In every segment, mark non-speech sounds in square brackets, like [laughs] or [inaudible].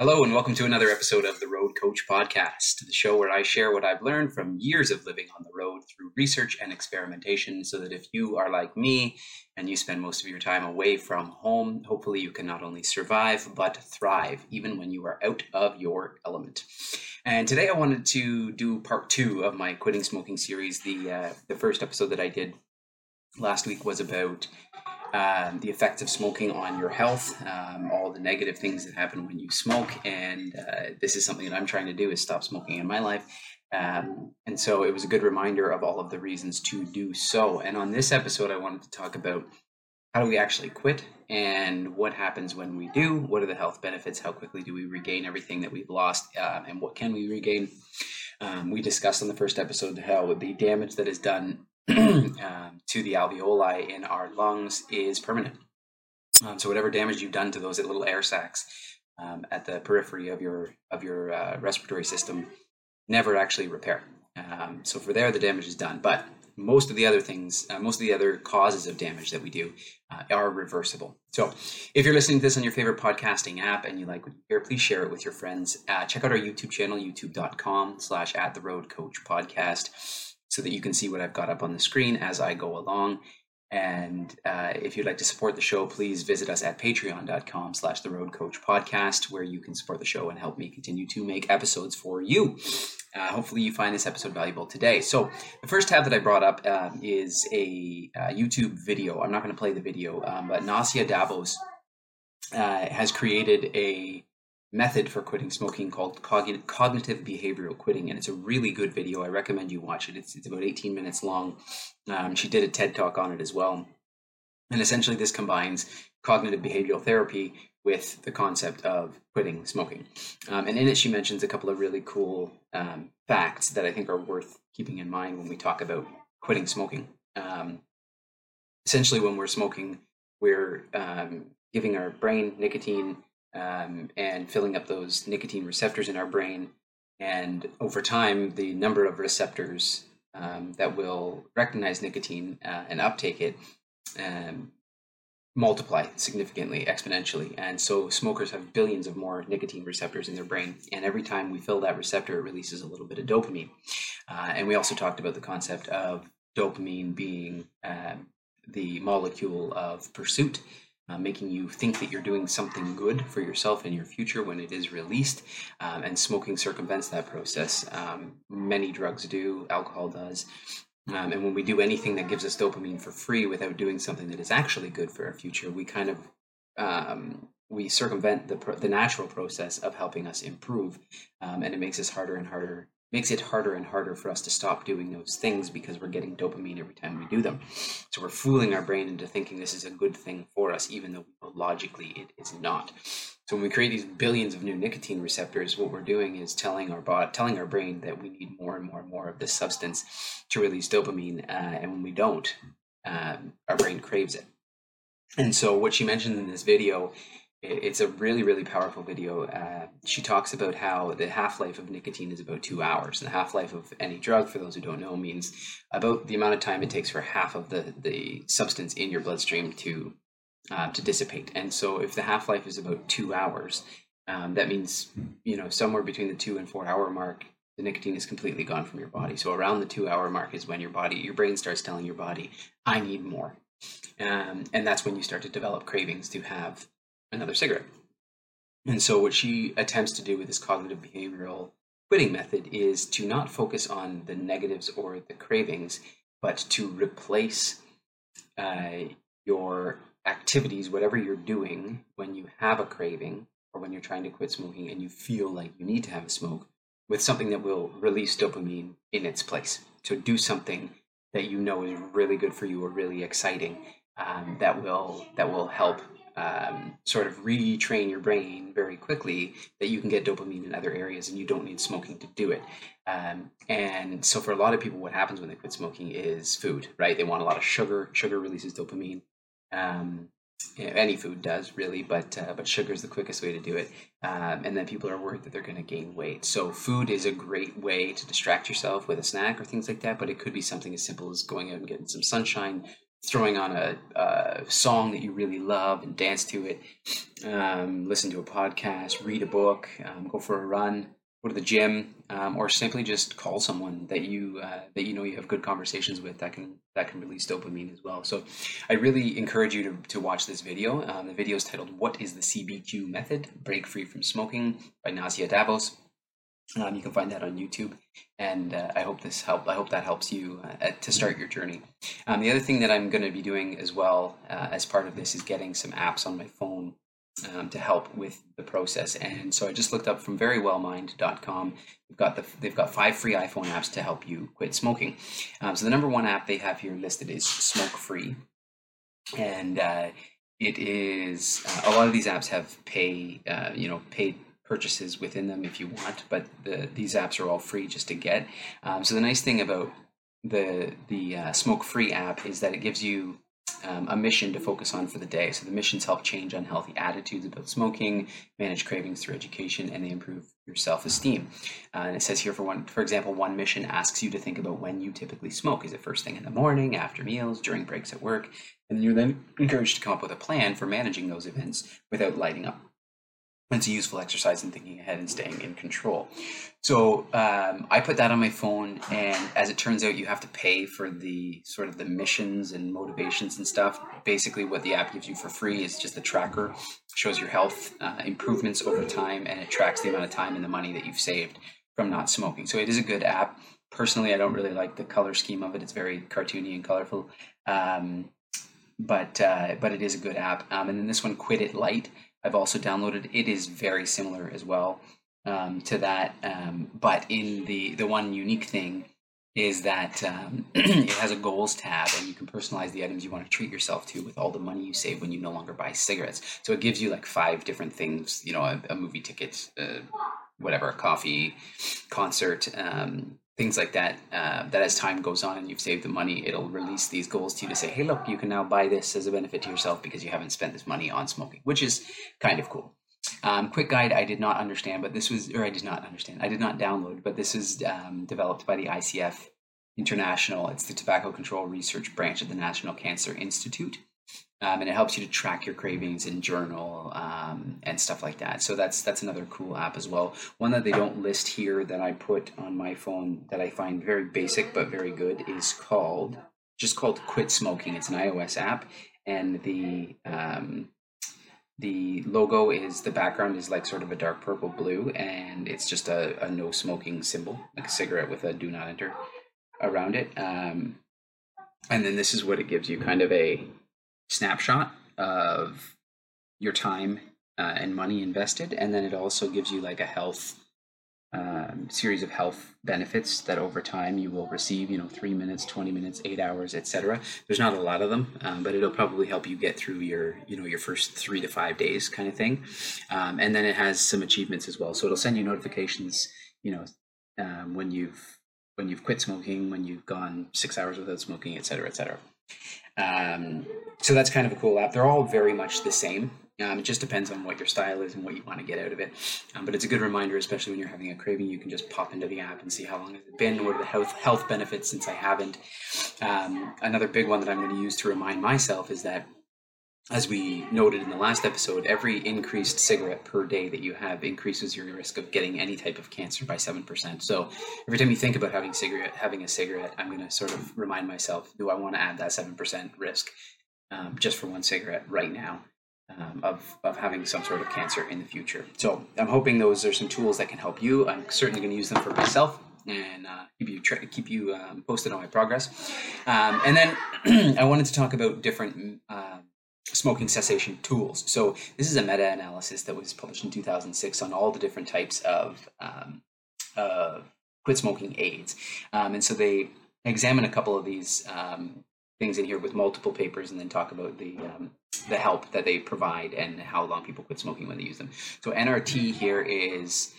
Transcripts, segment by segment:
Hello, and welcome to another episode of the Road Coach Podcast, the show where I share what I've learned from years of living on the road through research and experimentation. So that if you are like me and you spend most of your time away from home, hopefully you can not only survive but thrive, even when you are out of your element. And today I wanted to do part two of my quitting smoking series. The uh, the first episode that I did last week was about um, the effects of smoking on your health, um, all the negative things that happen when you smoke, and uh, this is something that I'm trying to do is stop smoking in my life. Um, and so it was a good reminder of all of the reasons to do so. And on this episode, I wanted to talk about how do we actually quit and what happens when we do? What are the health benefits? How quickly do we regain everything that we've lost? Uh, and what can we regain? Um, we discussed in the first episode how the damage that is done [clears throat] um, to the alveoli in our lungs is permanent. Um, so whatever damage you've done to those little air sacs um, at the periphery of your of your uh, respiratory system never actually repair. Um, so for there, the damage is done. But most of the other things, uh, most of the other causes of damage that we do uh, are reversible. So if you're listening to this on your favorite podcasting app and you like what you hear, please share it with your friends. Uh, check out our YouTube channel, youtube.com slash at the road coach podcast so that you can see what I've got up on the screen as I go along. And uh, if you'd like to support the show, please visit us at patreon.com slash the road coach podcast, where you can support the show and help me continue to make episodes for you. Uh, hopefully you find this episode valuable today. So the first tab that I brought up um, is a uh, YouTube video. I'm not going to play the video, um, but Nasia Davos uh, has created a method for quitting smoking called cognitive behavioral quitting and it's a really good video. I recommend you watch it. It's, it's about 18 minutes long. Um, she did a ted talk on it as well. And essentially this combines cognitive behavioral therapy with the concept of quitting smoking. Um, and in it she mentions a couple of really cool um, facts that i think are worth keeping in mind when we talk about quitting smoking. Um, essentially when we're smoking we're um, giving our brain nicotine um, and filling up those nicotine receptors in our brain. And over time, the number of receptors um, that will recognize nicotine uh, and uptake it um, multiply significantly, exponentially. And so smokers have billions of more nicotine receptors in their brain. And every time we fill that receptor, it releases a little bit of dopamine. Uh, and we also talked about the concept of dopamine being um, the molecule of pursuit uh, making you think that you're doing something good for yourself and your future when it is released. Um, and smoking circumvents that process. Um, many drugs do, alcohol does. Um, and when we do anything that gives us dopamine for free without doing something that is actually good for our future, we kind of um, we circumvent the the natural process of helping us improve, um, and it makes us harder and harder makes it harder and harder for us to stop doing those things because we're getting dopamine every time we do them. So we're fooling our brain into thinking this is a good thing for us, even though logically it is not. So when we create these billions of new nicotine receptors, what we're doing is telling our body, telling our brain that we need more and more and more of this substance to release dopamine, uh, and when we don't, um, our brain craves it. And so what she mentioned in this video it's a really really powerful video uh, she talks about how the half-life of nicotine is about two hours the half-life of any drug for those who don't know means about the amount of time it takes for half of the, the substance in your bloodstream to uh, to dissipate. And so if the half-life is about two hours um, that means you know somewhere between the two and four hour mark the nicotine is completely gone from your body. So around the two hour mark is when your body your brain starts telling your body i need more. Um, and that's when you start to develop cravings to have another cigarette. And so, what she attempts to do with this cognitive behavioral quitting method is to not focus on the negatives or the cravings, but to replace uh, your activities, whatever you're doing when you have a craving or when you're trying to quit smoking and you feel like you need to have a smoke, with something that will release dopamine in its place. So, do something that you know is really good for you or really exciting um, that will that will help um, sort of retrain your brain very quickly that you can get dopamine in other areas and you don't need smoking to do it. Um, and so, for a lot of people, what happens when they quit smoking is food, right? They want a lot of sugar. Sugar releases dopamine. Um, any food does really, but uh, but sugar is the quickest way to do it. Um, and then people are worried that they're going to gain weight. So food is a great way to distract yourself with a snack or things like that. But it could be something as simple as going out and getting some sunshine, throwing on a, a, song that you really love and dance to it, um, listen to a podcast, read a book, um, go for a run, go to the gym, um, or simply just call someone that you uh, that you know you have good conversations with that can that can release dopamine as well. So, I really encourage you to, to watch this video. Um, the video is titled "What is the CBQ Method? Break Free from Smoking" by Nasia Davos. Um, you can find that on YouTube, and uh, I hope this help. I hope that helps you uh, to start your journey. Um, the other thing that I'm going to be doing as well uh, as part of this is getting some apps on my phone um, to help with the process. And so I just looked up from verywellmind.com. We've got the, they've got five free iPhone apps to help you quit smoking. Um, so the number one app they have here listed is Smoke Free, and uh, it is uh, a lot of these apps have pay uh, you know paid purchases within them if you want, but the, these apps are all free just to get. Um, so the nice thing about the the uh, smoke free app is that it gives you um, a mission to focus on for the day. So the missions help change unhealthy attitudes about smoking, manage cravings through education, and they improve your self-esteem. Uh, and it says here for one, for example, one mission asks you to think about when you typically smoke. Is it first thing in the morning, after meals, during breaks at work? And you're then encouraged to come up with a plan for managing those events without lighting up it's a useful exercise in thinking ahead and staying in control. So um, I put that on my phone, and as it turns out, you have to pay for the sort of the missions and motivations and stuff. Basically, what the app gives you for free is just a tracker, shows your health uh, improvements over time, and it tracks the amount of time and the money that you've saved from not smoking. So it is a good app. Personally, I don't really like the color scheme of it. It's very cartoony and colorful, um, but uh, but it is a good app. Um, and then this one, Quit It Lite I've also downloaded. It is very similar as well um, to that, um, but in the the one unique thing is that um, [clears throat] it has a goals tab and you can personalize the items you want to treat yourself to with all the money you save when you no longer buy cigarettes. So it gives you like five different things, you know, a, a movie ticket, uh, whatever, coffee, concert, um, things like that uh, that as time goes on and you've saved the money it'll release these goals to you to say hey look you can now buy this as a benefit to yourself because you haven't spent this money on smoking which is kind of cool. Um, QuitGuide i did not understand but this was or i did not understand i did not download but this is um, developed by the icf international. It's the tobacco control research branch of the national cancer institute um, and it helps you to track your cravings and journal um, and stuff like that. So that's that's another cool app as well. One that they don't list here that I put on my phone that I find very basic but very good is called just called Quit Smoking. It's an iOS app, and the um, the logo is the background is like sort of a dark purple blue, and it's just a, a no smoking symbol, like a cigarette with a do not enter around it. Um, and then this is what it gives you, kind of a snapshot of your time uh, and money invested, and then it also gives you like a health um, series of health benefits that over time you will receive. You know, three minutes, twenty minutes, eight hours, etc. There's not a lot of them, um, but it'll probably help you get through your you know your first three to five days kind of thing. Um, and then it has some achievements as well, so it'll send you notifications. You know, um, when you've when you've quit smoking, when you've gone six hours without smoking, et cetera, et cetera. Um, so that's kind of a cool app. They're all very much the same. Um, it just depends on what your style is and what you want to get out of it. Um, but it's a good reminder, especially when you're having a craving, you can just pop into the app and see how long has it been, what are the health health benefits since I haven't. Um, another big one that I'm going to use to remind myself is that as we noted in the last episode, every increased cigarette per day that you have increases your risk of getting any type of cancer by seven percent. So every time you think about having cigarette, having a cigarette, I'm going to sort of remind myself: Do I want to add that seven percent risk um, just for one cigarette right now um, of of having some sort of cancer in the future? So I'm hoping those are some tools that can help you. I'm certainly going to use them for myself and uh, keep you tra- keep you um, posted on my progress. Um, and then [clears throat] I wanted to talk about different uh, smoking cessation tools. So this is a meta-analysis that was published in 2006 on all the different types of um, uh, quit smoking aids, um, and so they examine a couple of these um, things in here with multiple papers, and then talk about the um, the help that they provide and how long people quit smoking when they use them. So NRT here is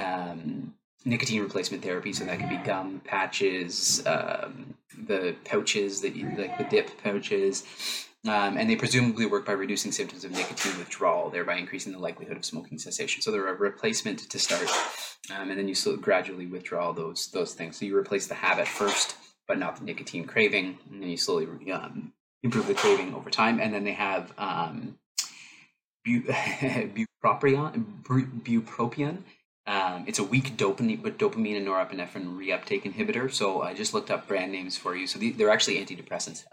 um, nicotine replacement therapy. So that could be gum patches, um, the pouches that you like the dip pouches, um, and they presumably work by reducing symptoms of nicotine withdrawal, thereby increasing the likelihood of smoking cessation. So they're a replacement to start, um, and then you slowly, gradually withdraw those those things. So you replace the habit first, but not the nicotine craving, and then you slowly um, improve the craving over time. And then they have um, bu- [laughs] bupropion. Um, it's a weak dopamine, but dopamine and norepinephrine reuptake inhibitor. So I just looked up brand names for you. So they're actually antidepressants.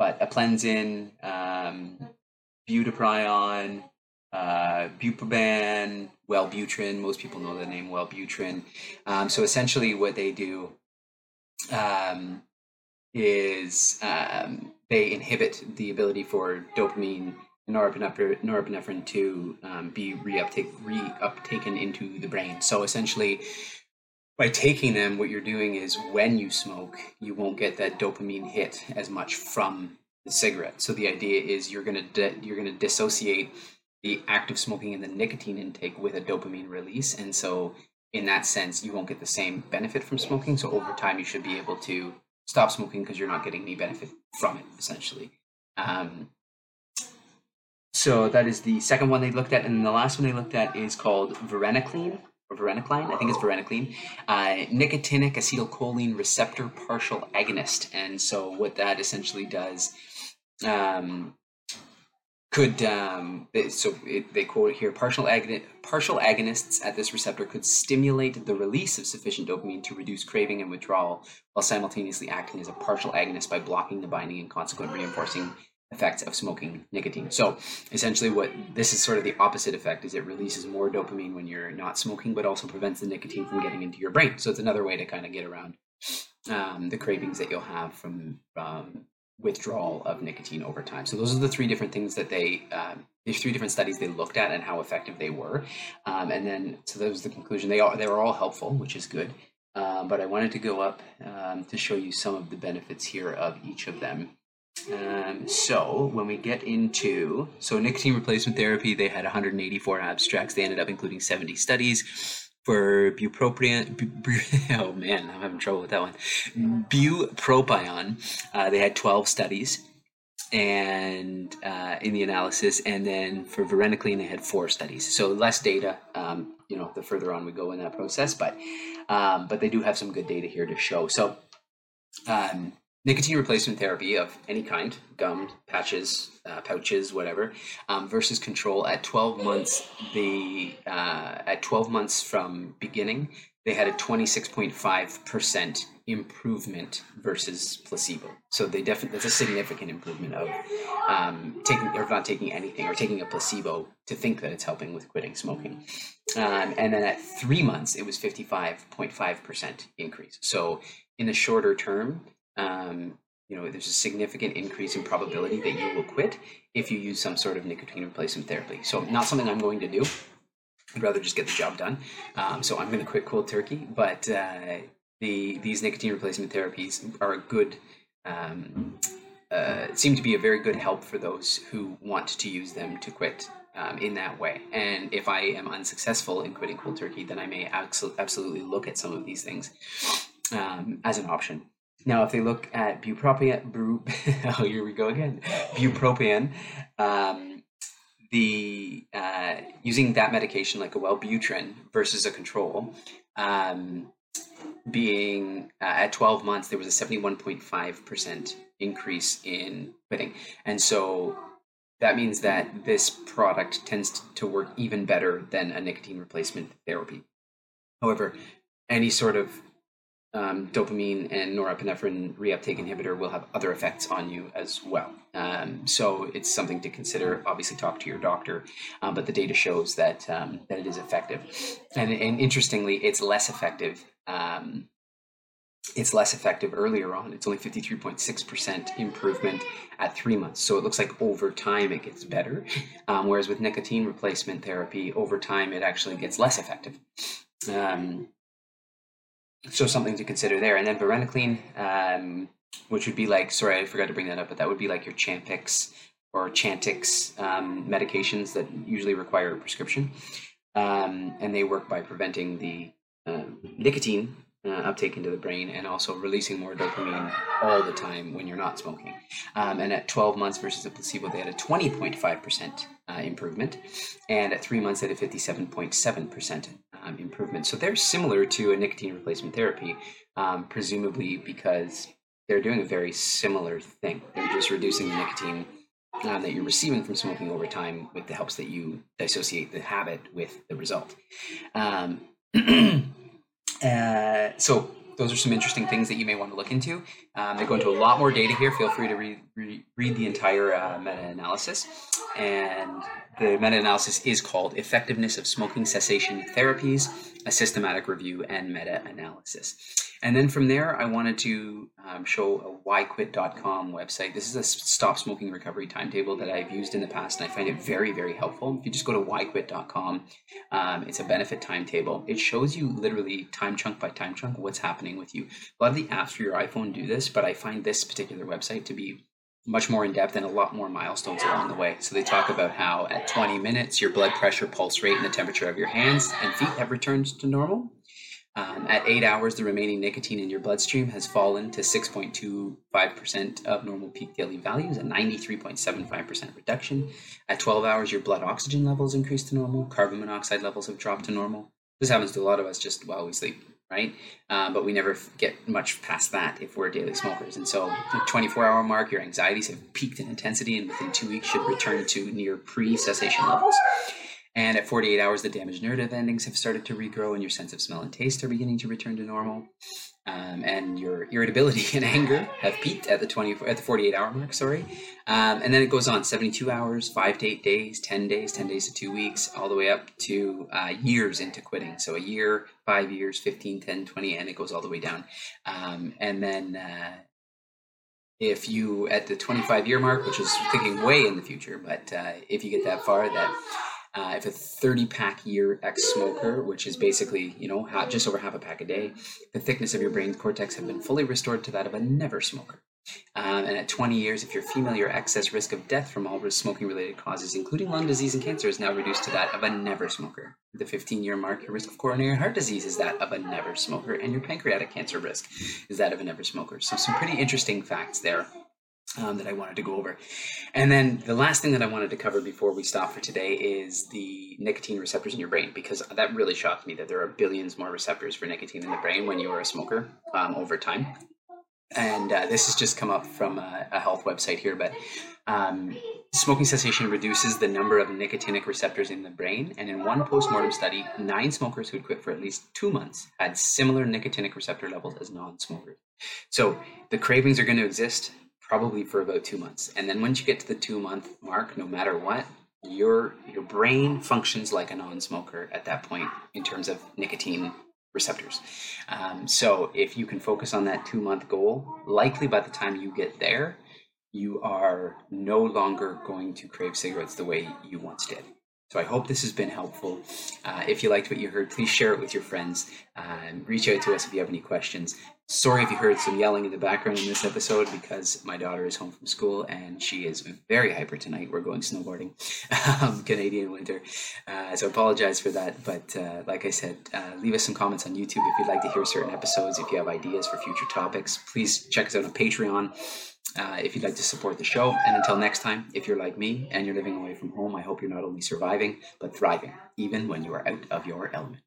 But Aplenzin, um, budeprion, uh, buproban, Wellbutrin. Most people know the name Wellbutrin. Um, so essentially, what they do um, is um, they inhibit the ability for dopamine and norepinephrine, norepinephrine to um, be reuptake, reuptaken into the brain. So essentially, by taking them, what you're doing is when you smoke, you won't get that dopamine hit as much from the cigarette. So the idea is you're gonna di- you're gonna dissociate the act of smoking and the nicotine intake with a dopamine release, and so in that sense, you won't get the same benefit from smoking. So over time, you should be able to stop smoking because you're not getting any benefit from it, essentially. Um, so that is the second one they looked at, and the last one they looked at is called varenicline or varenicline. I think it's varenicline, uh, nicotinic acetylcholine receptor partial agonist. And so what that essentially does um, could um, so it, they quote here partial partial agonists at this receptor could stimulate the release of sufficient dopamine to reduce craving and withdrawal while simultaneously acting as a partial agonist by blocking the binding and consequent reinforcing effects of smoking nicotine so essentially what this is sort of the opposite effect is it releases more dopamine when you're not smoking but also prevents the nicotine from getting into your brain so it's another way to kind of get around um, the cravings that you'll have from um, withdrawal of nicotine over time. So those are the three different things that they, um, there's three different studies they looked at and how effective they were. Um, and then, so that was the conclusion. They are, they were all helpful, which is good. Um, but I wanted to go up um, to show you some of the benefits here of each of them. Um, so when we get into, so nicotine replacement therapy, they had 184 abstracts. They ended up including 70 studies for bupropion. Bu, [laughs] bu, oh man, I'm having trouble with that one. Bupropion. Uh, they had 12 studies and uh, in the analysis, and then for varenicline they had four studies. So less data, um, you know, the further on we go in that process, but um, but they do have some good data here to show. So um, nicotine replacement therapy of any kind, gum, patches, uh, pouches, whatever, um, versus control at 12 months. The uh, at 12 months from beginning, they had a 26.5 percent improvement versus placebo. So they definitely that's a significant improvement of um, taking or not taking anything or taking a placebo to think that it's helping with quitting smoking. Um, and then at three months, it was 55.5 percent increase. So in the shorter term, um, you know, there's a significant increase in probability that you will quit if you use some sort of nicotine replacement therapy. So, not something I'm going to do. I'd rather just get the job done. Um, so, I'm going to quit cold turkey. But uh, the these nicotine replacement therapies are a good, um, uh, seem to be a very good help for those who want to use them to quit um, in that way. And if I am unsuccessful in quitting cold turkey, then I may absolutely look at some of these things um, as an option. Now, if they look at bupropion, bu, [laughs] oh, here we go again, bupropion, um, the uh, using that medication like a Wellbutrin versus a control, um, being uh, at 12 months, there was a 71.5% increase in quitting. And so that means that this product tends to work even better than a nicotine replacement therapy. However, any sort of um, dopamine and norepinephrine reuptake inhibitor will have other effects on you as well. Um, so it's something to consider. Obviously, talk to your doctor, um, but the data shows that um, that it is effective. And, and interestingly, it's less effective. Um, it's less effective earlier on. It's only 53.6% improvement at three months. So it looks like over time it gets better. Um, whereas with nicotine replacement therapy, over time it actually gets less effective. Um, so something to consider there. And then varenicline, um, which would be like, sorry, I forgot to bring that up, but that would be like your Champix or Chantix um, medications that usually require a prescription. Um, and they work by preventing the uh, nicotine uh, uptake into the brain and also releasing more dopamine all the time when you're not smoking. Um, and at 12 months versus a placebo, they had a 20.5% uh, improvement. And at three months, they had a 57.7% um, improvement. So they're similar to a nicotine replacement therapy, um, presumably because they're doing a very similar thing. They're just reducing the nicotine um, that you're receiving from smoking over time with the helps that you dissociate the habit with the result. Um, [clears throat] uh, so those are some interesting things that you may want to look into. Um, they go into a lot more data here. Feel free to read, read, read the entire uh, meta-analysis. And the meta-analysis is called Effectiveness of Smoking Cessation Therapies, a Systematic Review and Meta-Analysis. And then from there, I wanted to um, show a whyquit.com website. This is a stop smoking recovery timetable that I've used in the past, and I find it very, very helpful. If you just go to whyquit.com, um, it's a benefit timetable. It shows you literally time chunk by time chunk what's happening with you. A lot of the apps for your iPhone do this, but I find this particular website to be much more in depth and a lot more milestones along the way. So they talk about how at 20 minutes, your blood pressure, pulse rate, and the temperature of your hands and feet have returned to normal. Um, at eight hours, the remaining nicotine in your bloodstream has fallen to 6.25% of normal peak daily values, a 93.75% reduction. At 12 hours, your blood oxygen levels increased to normal. Carbon monoxide levels have dropped to normal. This happens to a lot of us just while we sleep, right? Um, but we never get much past that if we're daily smokers. And so, the 24 hour mark, your anxieties have peaked in intensity and within two weeks should return to near pre cessation levels. And at 48 hours, the damaged nerve endings have started to regrow, and your sense of smell and taste are beginning to return to normal. Um, and your irritability [laughs] and anger have peaked at the 20 at the 48 hour mark. Sorry, um, and then it goes on 72 hours, five to eight days, 10 days, 10 days to two weeks, all the way up to uh, years into quitting. So a year, five years, 15, 10, 20, and it goes all the way down. Um, and then uh, if you at the 25 year mark, which is thinking way in the future, but uh, if you get that far, that uh, if a 30 pack year ex smoker, which is basically, you know, just over half a pack a day, the thickness of your brain cortex have been fully restored to that of a never smoker. Um, and at 20 years, if you're female your excess risk of death from all smoking related causes, including lung disease and cancer, is now reduced to that of a never smoker. The 15 year mark, your risk of coronary heart disease is that of a never smoker, and your pancreatic cancer risk is that of a never smoker. So, some pretty interesting facts there um, that I wanted to go over. And then the last thing that I wanted to cover before we stop for today is the nicotine receptors in your brain, because that really shocked me that there are billions more receptors for nicotine in the brain when you are a smoker um, over time. And uh, this has just come up from a, a health website here, but um, smoking cessation reduces the number of nicotinic receptors in the brain. And in one postmortem study, nine smokers who had quit for at least two months had similar nicotinic receptor levels as non smokers. So the cravings are going to exist probably for about two months. And then once you get to the two month mark, no matter what, your your brain functions like a non-smoker at that point in terms of nicotine receptors. Um, so if you can focus on that two month goal, likely by the time you get there, you are no longer going to crave cigarettes the way you once did. So I hope this has been helpful. Uh, if you liked what you heard, please share it with your friends. Um, reach out to us if you have any questions. Sorry if you heard some yelling in the background in this episode because my daughter is home from school and she is very hyper tonight. We're going snowboarding, [laughs] um, Canadian winter. Uh, so apologize for that. But uh, like I said, uh, leave us some comments on YouTube if you'd like to hear certain episodes. If you have ideas for future topics, please check us out on Patreon uh, if you'd like to support the show. And until next time, if you're like me and you're living away from home, I hope you're not only surviving, but thriving, even when you are out of your element.